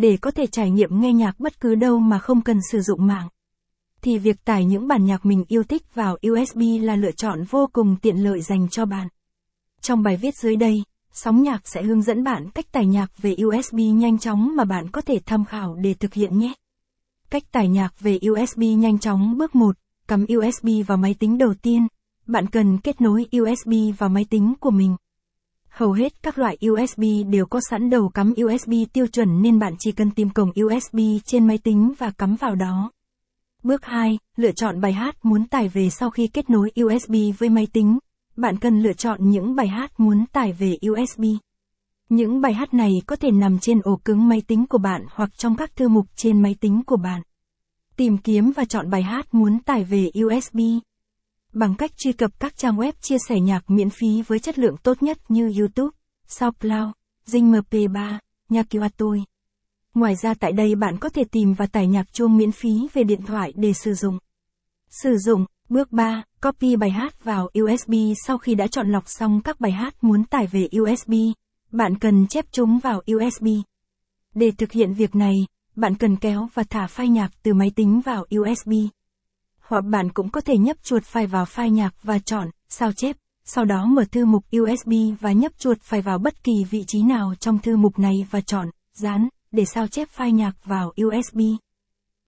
để có thể trải nghiệm nghe nhạc bất cứ đâu mà không cần sử dụng mạng. Thì việc tải những bản nhạc mình yêu thích vào USB là lựa chọn vô cùng tiện lợi dành cho bạn. Trong bài viết dưới đây, Sóng nhạc sẽ hướng dẫn bạn cách tải nhạc về USB nhanh chóng mà bạn có thể tham khảo để thực hiện nhé. Cách tải nhạc về USB nhanh chóng bước 1, cắm USB vào máy tính đầu tiên. Bạn cần kết nối USB vào máy tính của mình. Hầu hết các loại USB đều có sẵn đầu cắm USB tiêu chuẩn nên bạn chỉ cần tìm cổng USB trên máy tính và cắm vào đó. Bước 2, lựa chọn bài hát muốn tải về sau khi kết nối USB với máy tính. Bạn cần lựa chọn những bài hát muốn tải về USB. Những bài hát này có thể nằm trên ổ cứng máy tính của bạn hoặc trong các thư mục trên máy tính của bạn. Tìm kiếm và chọn bài hát muốn tải về USB. Bằng cách truy cập các trang web chia sẻ nhạc miễn phí với chất lượng tốt nhất như YouTube, SoundCloud, Zing MP3, Nhạc tôi. Ngoài ra tại đây bạn có thể tìm và tải nhạc chuông miễn phí về điện thoại để sử dụng. Sử dụng, bước 3, copy bài hát vào USB sau khi đã chọn lọc xong các bài hát muốn tải về USB, bạn cần chép chúng vào USB. Để thực hiện việc này, bạn cần kéo và thả file nhạc từ máy tính vào USB. Hoặc bạn cũng có thể nhấp chuột phải vào file nhạc và chọn sao chép, sau đó mở thư mục USB và nhấp chuột phải vào bất kỳ vị trí nào trong thư mục này và chọn dán để sao chép file nhạc vào USB.